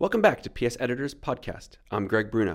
Welcome back to PS Editors Podcast. I'm Greg Bruno.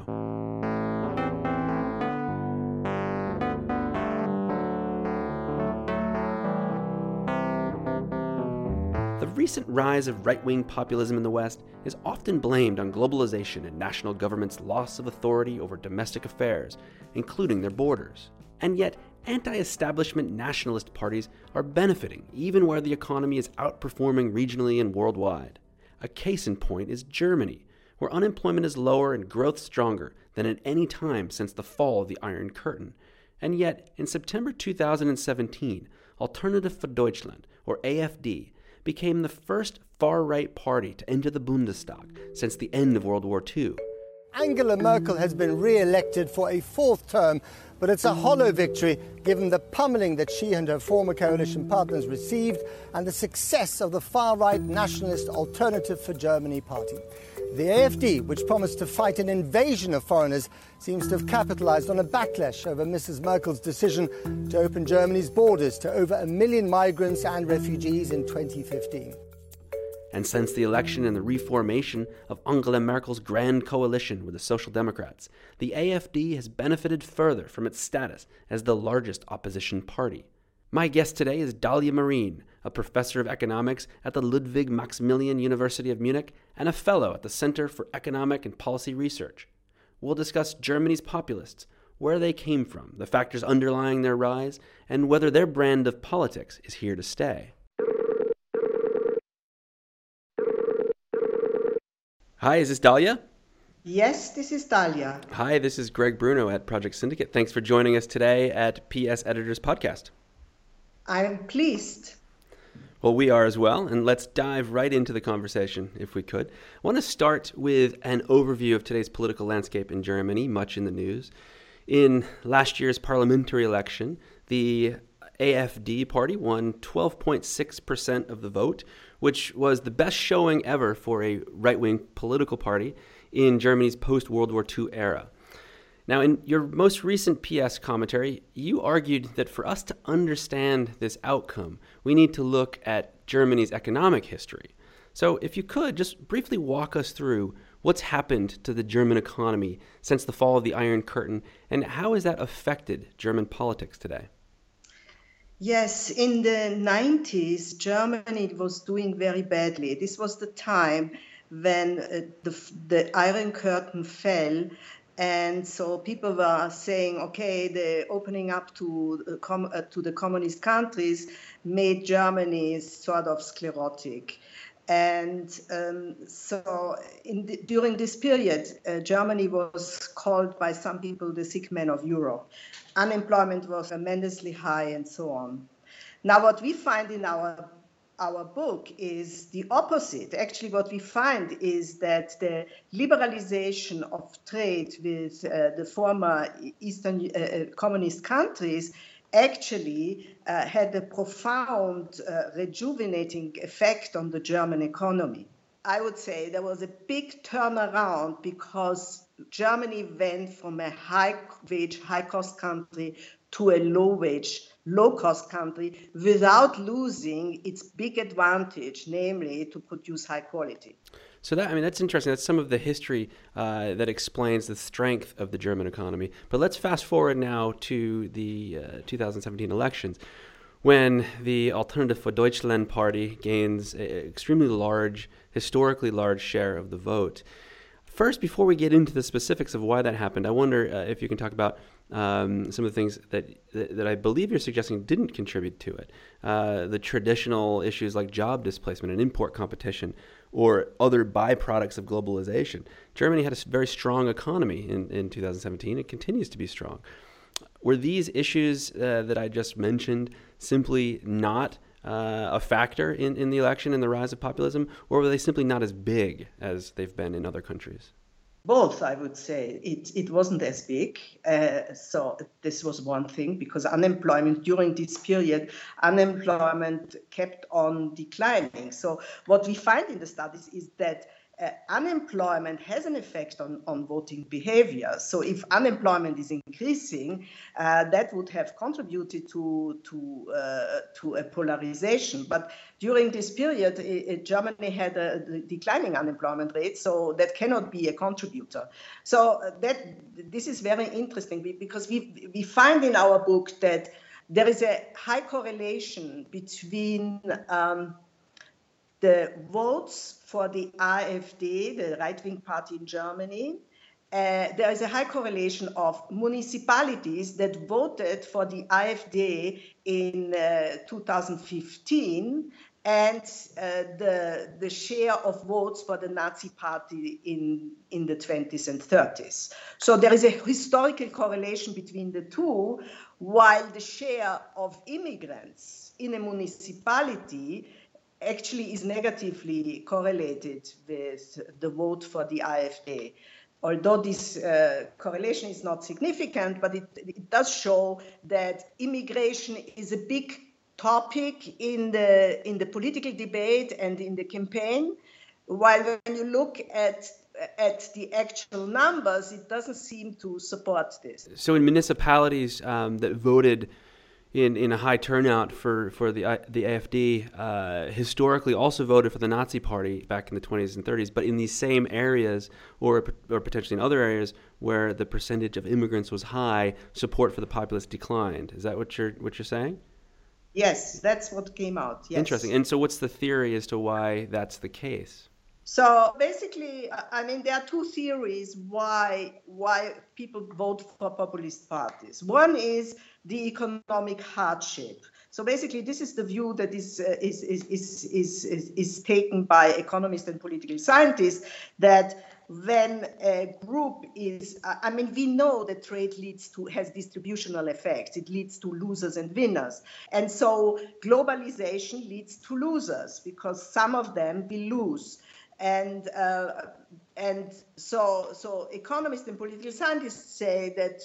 The recent rise of right wing populism in the West is often blamed on globalization and national governments' loss of authority over domestic affairs, including their borders. And yet, anti establishment nationalist parties are benefiting even where the economy is outperforming regionally and worldwide. A case in point is Germany, where unemployment is lower and growth stronger than at any time since the fall of the Iron Curtain. And yet, in September 2017, Alternative for Deutschland, or AFD, became the first far right party to enter the Bundestag since the end of World War II. Angela Merkel has been re elected for a fourth term, but it's a hollow victory given the pummeling that she and her former coalition partners received and the success of the far right nationalist Alternative for Germany party. The AFD, which promised to fight an invasion of foreigners, seems to have capitalized on a backlash over Mrs. Merkel's decision to open Germany's borders to over a million migrants and refugees in 2015. And since the election and the reformation of Angela Merkel's grand coalition with the Social Democrats, the AFD has benefited further from its status as the largest opposition party. My guest today is Dalia Marin, a professor of economics at the Ludwig Maximilian University of Munich and a fellow at the Center for Economic and Policy Research. We'll discuss Germany's populists, where they came from, the factors underlying their rise, and whether their brand of politics is here to stay. Hi, is this Dalia? Yes, this is Dalia. Hi, this is Greg Bruno at Project Syndicate. Thanks for joining us today at PS Editors Podcast. I'm pleased. Well, we are as well, and let's dive right into the conversation if we could. I want to start with an overview of today's political landscape in Germany, much in the news. In last year's parliamentary election, the AFD party won 12.6% of the vote, which was the best showing ever for a right wing political party in Germany's post World War II era. Now, in your most recent PS commentary, you argued that for us to understand this outcome, we need to look at Germany's economic history. So, if you could, just briefly walk us through what's happened to the German economy since the fall of the Iron Curtain, and how has that affected German politics today? Yes, in the 90s, Germany was doing very badly. This was the time when uh, the, the Iron Curtain fell and so people were saying, okay, the opening up to, uh, com- uh, to the communist countries made Germany sort of sclerotic. And um, so the, during this period, uh, Germany was called by some people the sick man of Europe. Unemployment was tremendously high and so on. Now, what we find in our our book is the opposite. Actually, what we find is that the liberalization of trade with uh, the former Eastern uh, uh, communist countries actually uh, had a profound uh, rejuvenating effect on the German economy. I would say there was a big turnaround because Germany went from a high wage, high cost country to a low wage low cost country without losing its big advantage, namely to produce high quality. So that I mean that's interesting. That's some of the history uh, that explains the strength of the German economy. But let's fast forward now to the uh, 2017 elections, when the Alternative for Deutschland party gains an extremely large, historically large share of the vote. First, before we get into the specifics of why that happened, I wonder uh, if you can talk about um, some of the things that, that, I believe you're suggesting didn't contribute to it. Uh, the traditional issues like job displacement and import competition, or other byproducts of globalization. Germany had a very strong economy in, in 2017. It continues to be strong. Were these issues uh, that I just mentioned simply not uh, a factor in, in the election and the rise of populism, or were they simply not as big as they've been in other countries? Both i would say. It, it wasn't as big uh, so this was one thing because unemployment during this period unemployment kept on declining. So what we find in the studies is that uh, unemployment has an effect on, on voting behavior. So if unemployment is increasing, uh, that would have contributed to to uh, to a polarization. But during this period, it, it, Germany had a, declining unemployment rate, so that cannot be a contributor. So uh, that this is very interesting because we we find in our book that there is a high correlation between um, the votes for the AfD, the right wing party in Germany, uh, there is a high correlation of municipalities that voted for the AfD in uh, 2015 and uh, the, the share of votes for the Nazi party in, in the 20s and 30s. So there is a historical correlation between the two, while the share of immigrants in a municipality actually is negatively correlated with the vote for the AfD. Although this uh, correlation is not significant, but it, it does show that immigration is a big topic in the in the political debate and in the campaign. While when you look at at the actual numbers, it doesn't seem to support this. So, in municipalities um, that voted in, in a high turnout for, for the, the AFD, uh, historically also voted for the Nazi Party back in the 20s and 30s, but in these same areas, or, or potentially in other areas where the percentage of immigrants was high, support for the populace declined. Is that what you're, what you're saying? Yes, that's what came out. Yes. Interesting. And so, what's the theory as to why that's the case? So basically, I mean, there are two theories why why people vote for populist parties. One is the economic hardship. So basically, this is the view that is, uh, is, is, is, is, is, taken by economists and political scientists that when a group is, I mean, we know that trade leads to, has distributional effects. It leads to losers and winners. And so globalization leads to losers because some of them will lose and uh, and so so economists and political scientists say that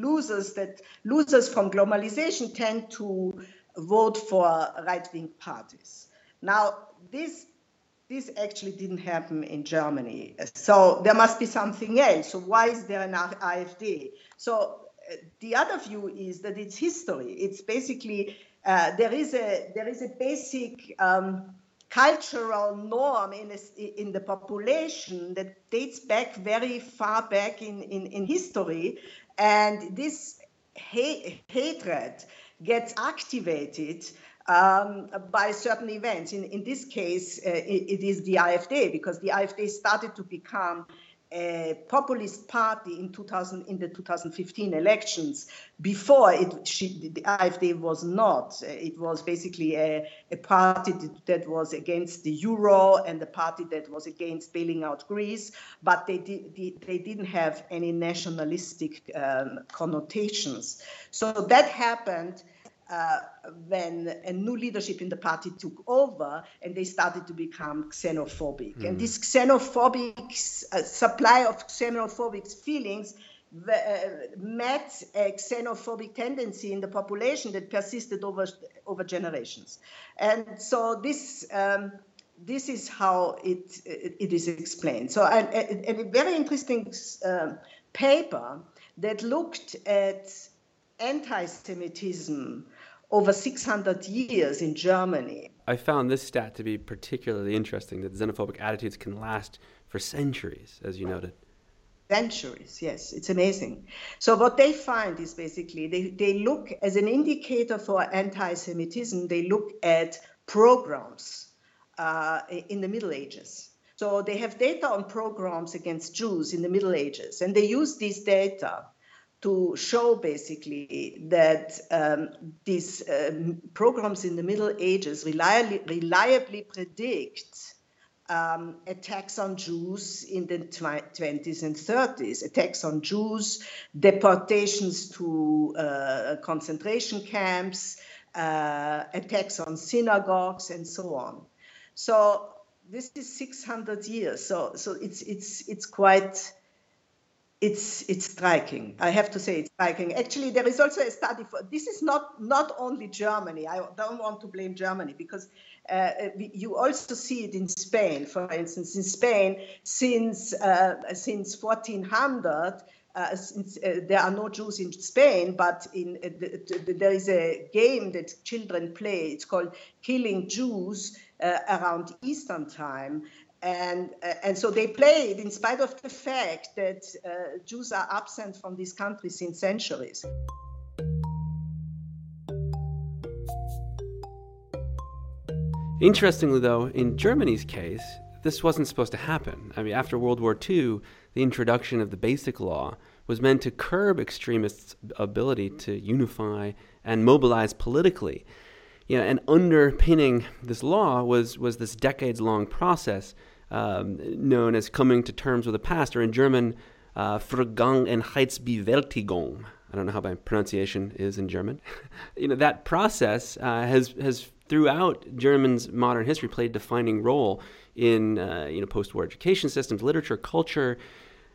losers that losers from globalization tend to vote for right-wing parties. Now this this actually didn't happen in Germany, so there must be something else. So why is there an AfD? So uh, the other view is that it's history. It's basically uh, there is a there is a basic um, cultural norm in, a, in the population that dates back very far back in, in, in history. And this ha- hatred gets activated um, by certain events. In, in this case, uh, it, it is the AfD, because the AfD started to become a populist party in 2000 in the 2015 elections. Before it, she, the AfD was not. It was basically a, a party that was against the euro and the party that was against bailing out Greece, but they did, they didn't have any nationalistic um, connotations. So that happened uh, when a new leadership in the party took over and they started to become xenophobic. Mm. And hmm. this xenophobic uh, supply of xenophobic feelings uh, met a xenophobic tendency in the population that persisted over, over generations. And so this. Um, this is how it, it, is explained. So, and, and a very interesting um, paper that looked at anti Semitism over 600 years in Germany. I found this stat to be particularly interesting that xenophobic attitudes can last for centuries, as you noted. Centuries, yes, it's amazing. So, what they find is basically they, they look as an indicator for anti Semitism, they look at pogroms uh, in the Middle Ages. So, they have data on pogroms against Jews in the Middle Ages, and they use these data to show basically that um, these um, pogroms in the Middle Ages reliably, reliably predict um, attacks on Jews in the 20s and 30s, attacks on Jews, deportations to uh, concentration camps, uh, attacks on synagogues, and so on. So this is 600 years. So, so it's it's it's quite it's it's striking. I have to say it's striking. Actually, there is also a study for this. Is not not only Germany. I don't want to blame Germany because uh, you also see it in Spain. For instance, in Spain, since uh, since 1400. Uh, since, uh, there are no Jews in Spain, but in uh, the, the, there is a game that children play. It's called Killing Jews uh, around Eastern time, and uh, and so they played in spite of the fact that uh, Jews are absent from these countries since centuries. Interestingly, though, in Germany's case, this wasn't supposed to happen. I mean, after World War II, the introduction of the Basic Law was meant to curb extremists' ability to unify and mobilize politically. You know, and underpinning this law was was this decades-long process um, known as coming to terms with the past, or in German, uh, Vergangenheitsbewältigung. I don't know how my pronunciation is in German. you know, that process uh, has, has throughout German's modern history played a defining role in, uh, you know, post-war education systems, literature, culture,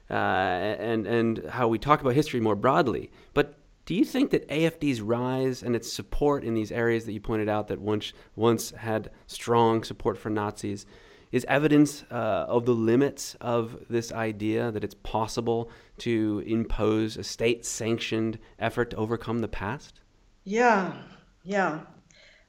uh, and, and how we talk about history more broadly. But do you think that AFD's rise and its support in these areas that you pointed out that once, once had strong support for Nazis is evidence uh, of the limits of this idea that it's possible to impose a state sanctioned effort to overcome the past? Yeah, yeah.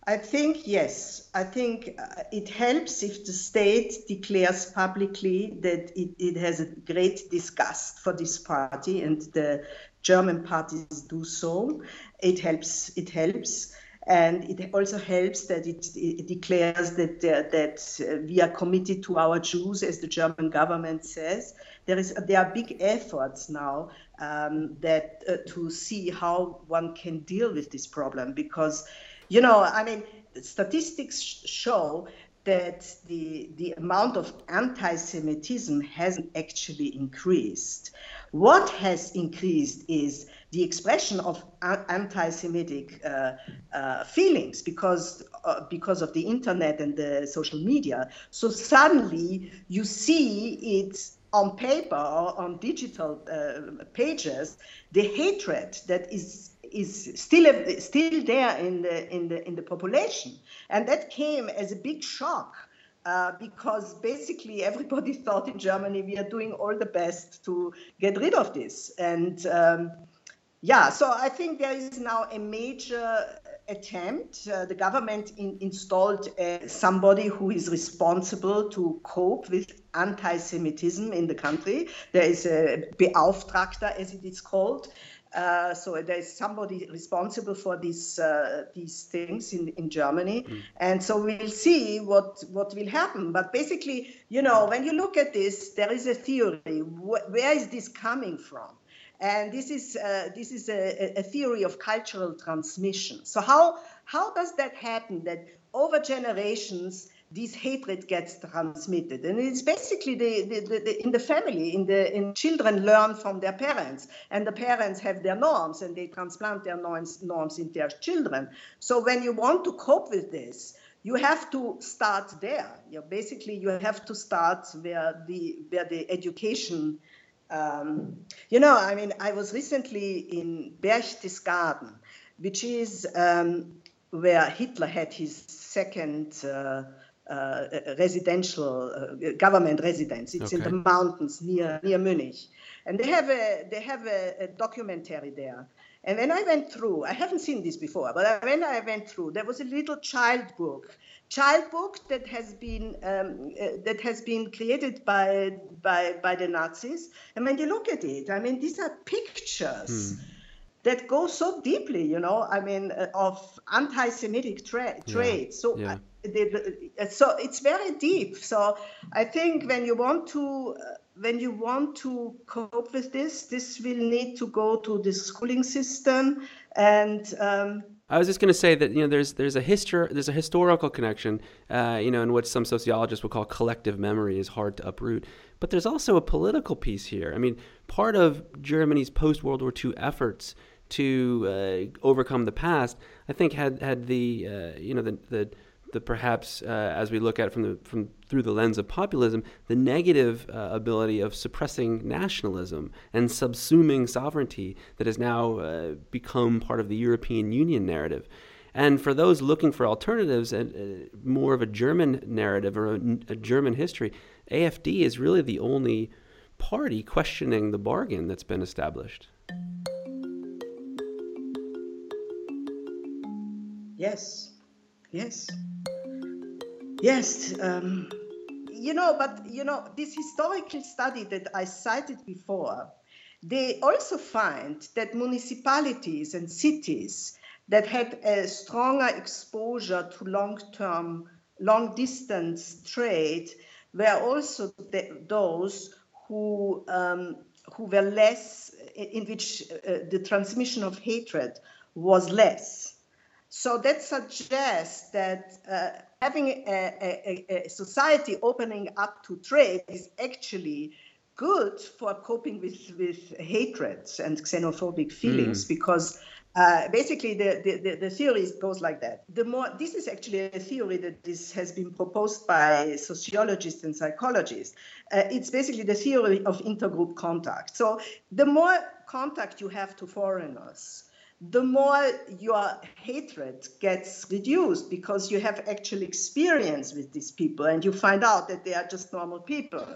I think yes. I think uh, it helps if the state declares publicly that it, it has a great disgust for this party and the German parties do so. It helps. It helps and it also helps that it, it declares that uh, that we are committed to our Jews, as the German government says. There is there are big efforts now um, that uh, to see how one can deal with this problem because, you know, I mean, statistics show that the the amount of anti-Semitism hasn't actually increased. What has increased is the expression of anti-Semitic uh, uh, feelings because uh, because of the internet and the social media. So suddenly you see it on paper or on digital uh, pages, the hatred that is is still still there in the in the in the population, and that came as a big shock. Uh, because basically everybody thought in Germany we are doing all the best to get rid of this, and um, yeah, so I think there is now a major attempt. Uh, the government in, installed uh, somebody who is responsible to cope with anti Semitism in the country. There is a Beauftragter, as it is called. Uh, so there is somebody responsible for these uh, these things in, in Germany, mm. and so we'll see what what will happen. But basically, you know, when you look at this, there is a theory. Wh- where is this coming from? And this is, uh, this is a, a, theory of cultural transmission. So how, how does that happen that over generations, this hatred gets transmitted? And it's basically the, the, the, in the family, in the in children learn from their parents, and the parents have their norms, and they transplant their norms, norms in their children. So when you want to cope with this, you have to start there. You basically you have to start where the where the education um, you know, I mean, I was recently in Berchtesgaden, which is um, where Hitler had his second uh, uh, residential uh, government residence. It's okay. in the mountains near near Munich, and they have a they have a, a, documentary there. And when I went through, I haven't seen this before, but when I went through, there was a little child book child book that has been um, uh, that has been created by by by the Nazis. And when you look at it, I mean, these are pictures. Hmm. That go so deeply, you know. I mean, uh, of anti-Semitic tra- traits. Yeah. So, yeah. Uh, so it's very deep. So, I think when you want to uh, when you want to cope with this, this will need to go to the schooling system and um, I was just going to say that you know there's there's a history there's a historical connection uh, you know in what some sociologists would call collective memory is hard to uproot, but there's also a political piece here. I mean, part of Germany's post World War II efforts to uh, overcome the past, I think had had the uh, you know the, the the perhaps uh, as we look at it from the from through the lens of populism, the negative uh, ability of suppressing nationalism and subsuming sovereignty that has now uh, become part of the European Union narrative. And for those looking for alternatives and uh, more of a German narrative or a, a German history, AFD is really the only party questioning the bargain that's been established. Yes, yes, yes. Um, you know, but you know, this historical study that I cited before, they also find that municipalities and cities that had a stronger exposure to long-term, long-distance trade were also the, those who um, who were less, in which uh, the transmission of hatred was less. So that suggests that uh, having a, a, a, society opening up to trade is actually good for coping with, with hatred and xenophobic feelings mm. because uh, basically the, the, the, theory goes like that. The more this is actually a theory that this has been proposed by sociologists and psychologists. Uh, it's basically the theory of intergroup contact. So the more contact you have to foreigners, the more your hatred gets reduced because you have actual experience with these people and you find out that they are just normal people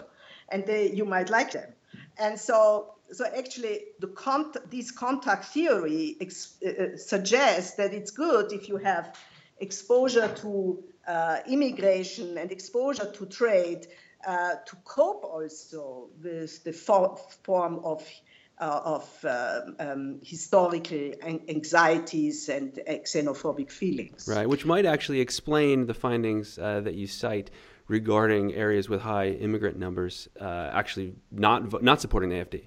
and they, you might like them. And so, so actually, the cont- this contact theory ex- uh, uh, suggests that it's good if you have exposure to uh, immigration and exposure to trade uh, to cope also with the for- form of uh, of uh, um, historical anxieties and xenophobic feelings. Right, which might actually explain the findings uh, that you cite regarding areas with high immigrant numbers uh, actually not not supporting the AFD.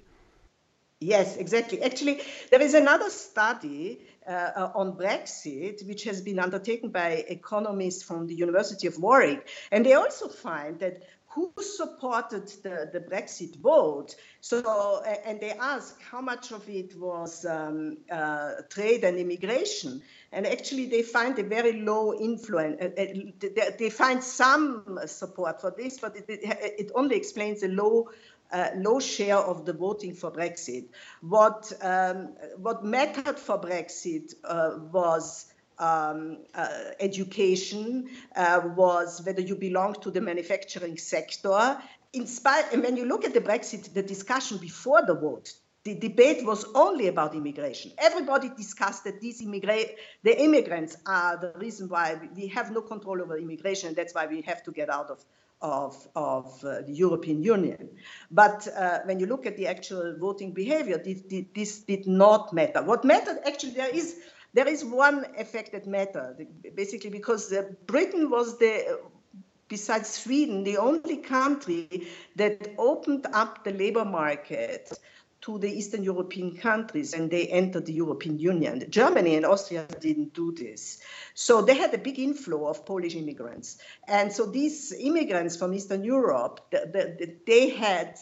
Yes, exactly. Actually, there is another study uh, on Brexit, which has been undertaken by economists from the University of Warwick. And they also find that who supported the, the Brexit vote. So, and they ask how much of it was um, uh, trade and immigration. And actually, they find a very low influence. Uh, uh they find some support for this, but it, it only explains a low. Uh, low share of the voting for Brexit. What um, what mattered for Brexit uh, was um, uh, education, uh, was whether you belong to the manufacturing sector. In spite, and when you look at the Brexit, the discussion before the vote, the debate was only about immigration. Everybody discussed that these immigrant, the immigrants are the reason why we have no control over immigration, and that's why we have to get out of of, of uh, the European Union. But uh, when you look at the actual voting behavior, this, this, did not matter. What mattered actually, there is there is one effect that mattered, basically because Britain was the, besides Sweden, the only country that opened up the labor market to the Eastern European countries and they entered the European Union. Germany and Austria didn't do this. So they had a big inflow of Polish immigrants. And so these immigrants from Eastern Europe, the, the, they had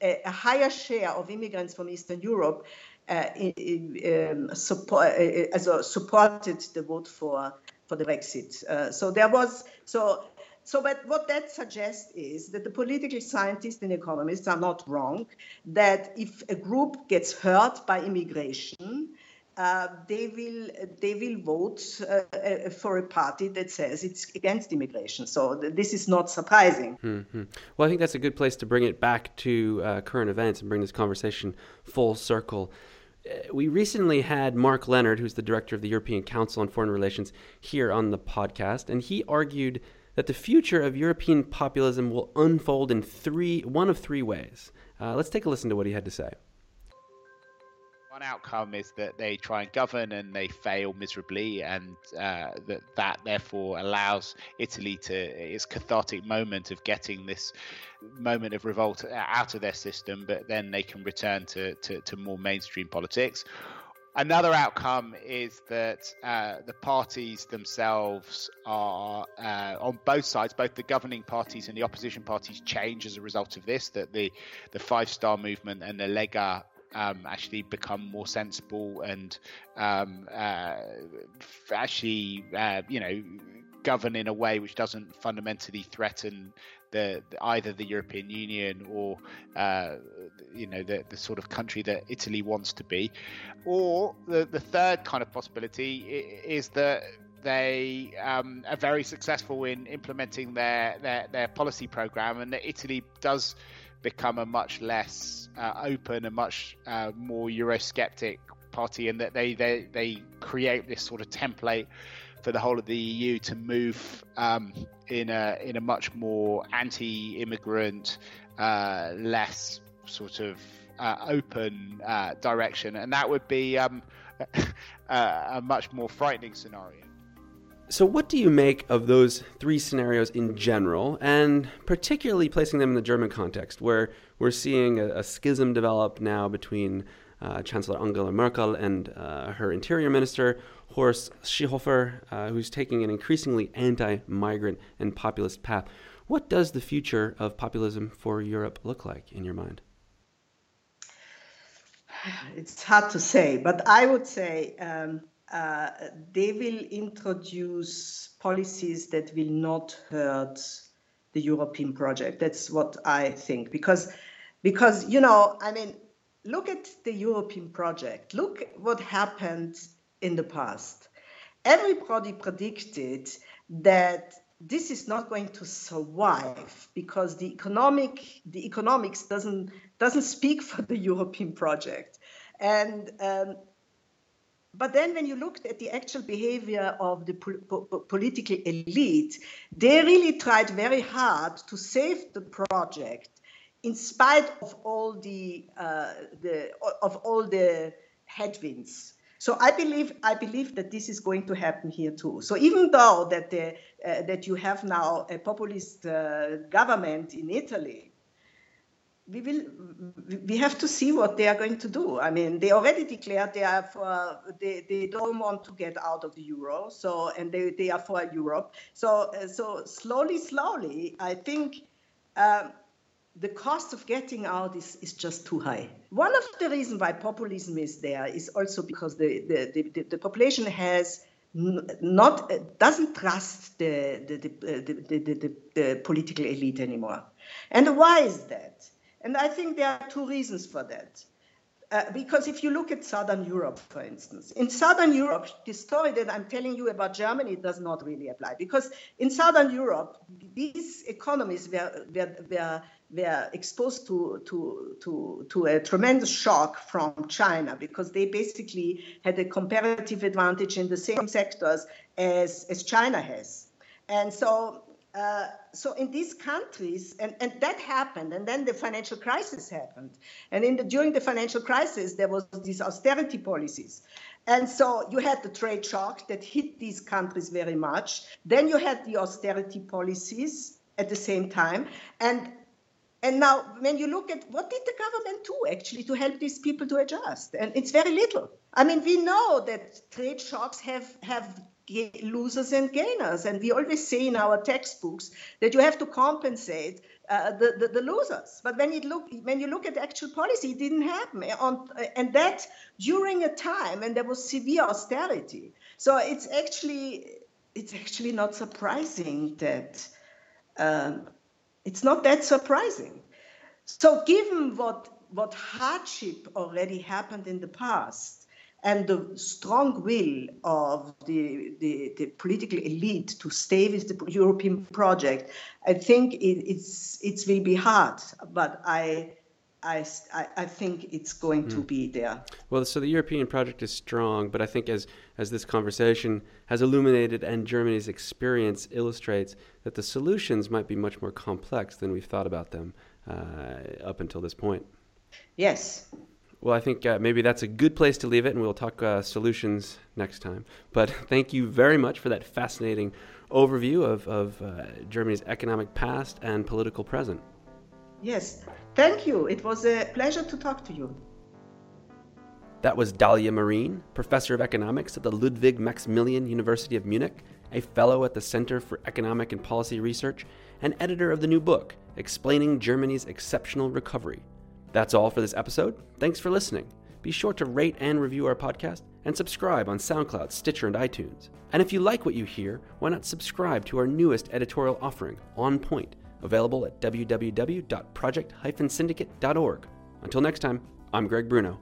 a higher share of immigrants from Eastern Europe uh, um, support, uh, uh, supported the vote for for the Brexit. Uh, so there was so so, but what that suggests is that the political scientists and economists are not wrong. That if a group gets hurt by immigration, uh, they will they will vote uh, for a party that says it's against immigration. So th- this is not surprising. Mm-hmm. Well, I think that's a good place to bring it back to uh, current events and bring this conversation full circle. Uh, we recently had Mark Leonard, who's the director of the European Council on Foreign Relations, here on the podcast, and he argued that the future of European populism will unfold in three, one of three ways. Uh, let's take a listen to what he had to say. One outcome is that they try and govern and they fail miserably, and uh, that that therefore allows Italy to its cathartic moment of getting this moment of revolt out of their system, but then they can return to, to, to more mainstream politics. Another outcome is that uh, the parties themselves are uh, on both sides, both the governing parties and the opposition parties, change as a result of this. That the the Five Star Movement and the Lega um, actually become more sensible and um, uh, actually, uh, you know, govern in a way which doesn't fundamentally threaten the, the either the European Union or uh, you know the, the sort of country that Italy wants to be, or the the third kind of possibility is that they um, are very successful in implementing their, their, their policy program, and that Italy does become a much less uh, open and much uh, more Eurosceptic party, and that they, they they create this sort of template for the whole of the EU to move um, in a in a much more anti-immigrant, uh, less sort of uh, open uh, direction, and that would be um, a much more frightening scenario. So, what do you make of those three scenarios in general, and particularly placing them in the German context, where we're seeing a, a schism develop now between uh, Chancellor Angela Merkel and uh, her interior minister, Horst Seehofer, uh, who's taking an increasingly anti migrant and populist path. What does the future of populism for Europe look like in your mind? It's hard to say, but I would say um, uh, they will introduce policies that will not hurt the European project. That's what I think. Because, because you know, I mean, look at the European project. Look what happened in the past. Everybody predicted that this is not going to survive because the economic the economics doesn't doesn't speak for the European project, and um, but then when you looked at the actual behavior of the po- po- political elite, they really tried very hard to save the project in spite of all the, uh, the of all the headwinds. So I believe I believe that this is going to happen here too. So even though that the, uh, that you have now a populist uh, government in Italy, we will we have to see what they are going to do. I mean, they already declared they are for they, they don't want to get out of the euro. So and they, they are for Europe. So uh, so slowly slowly, I think. Um, the cost of getting out is, is just too high. One of the reasons why populism is there is also because the, the, the, the population has not doesn't trust the the, the, the, the, the, political elite anymore. And why is that? And I think there are two reasons for that. Uh, because if you look at Southern Europe, for instance, in Southern Europe, the story that I'm telling you about Germany does not really apply. Because in Southern Europe, these economies were, were, were were exposed to, to, to, to a tremendous shock from China because they basically had a comparative advantage in the same sectors as, as China has. And so, uh, so in these countries, and, and that happened, and then the financial crisis happened. And in the, during the financial crisis, there was these austerity policies. And so you had the trade shock that hit these countries very much. Then you had the austerity policies at the same time. And and now, when you look at what did the government do actually to help these people to adjust, and it's very little. I mean, we know that trade shocks have have losers and gainers, and we always say in our textbooks that you have to compensate uh, the, the, the losers. But when you look when you look at actual policy, it didn't happen, on, and that during a time when there was severe austerity. So it's actually it's actually not surprising that. Um, it's not that surprising. So, given what, what hardship already happened in the past and the strong will of the, the, the political elite to stay with the European project, I think it, it's, it will be hard. But I, I, I think it's going mm. to hmm. be there. Well, so the European project is strong, but I think as, as this conversation has illuminated and Germany's experience illustrates that the solutions might be much more complex than we've thought about them uh, up until this point. Yes. Well, I think uh, maybe that's a good place to leave it, and we'll talk uh, solutions next time. But thank you very much for that fascinating overview of, of uh, Germany's economic past and political present. Yes. Thank you. It was a pleasure to talk to you. That was Dalia Marin, professor of economics at the Ludwig Maximilian University of Munich, a fellow at the Center for Economic and Policy Research, and editor of the new book, Explaining Germany's Exceptional Recovery. That's all for this episode. Thanks for listening. Be sure to rate and review our podcast and subscribe on SoundCloud, Stitcher, and iTunes. And if you like what you hear, why not subscribe to our newest editorial offering, On Point, available at www.project-syndicate.org. Until next time, I'm Greg Bruno.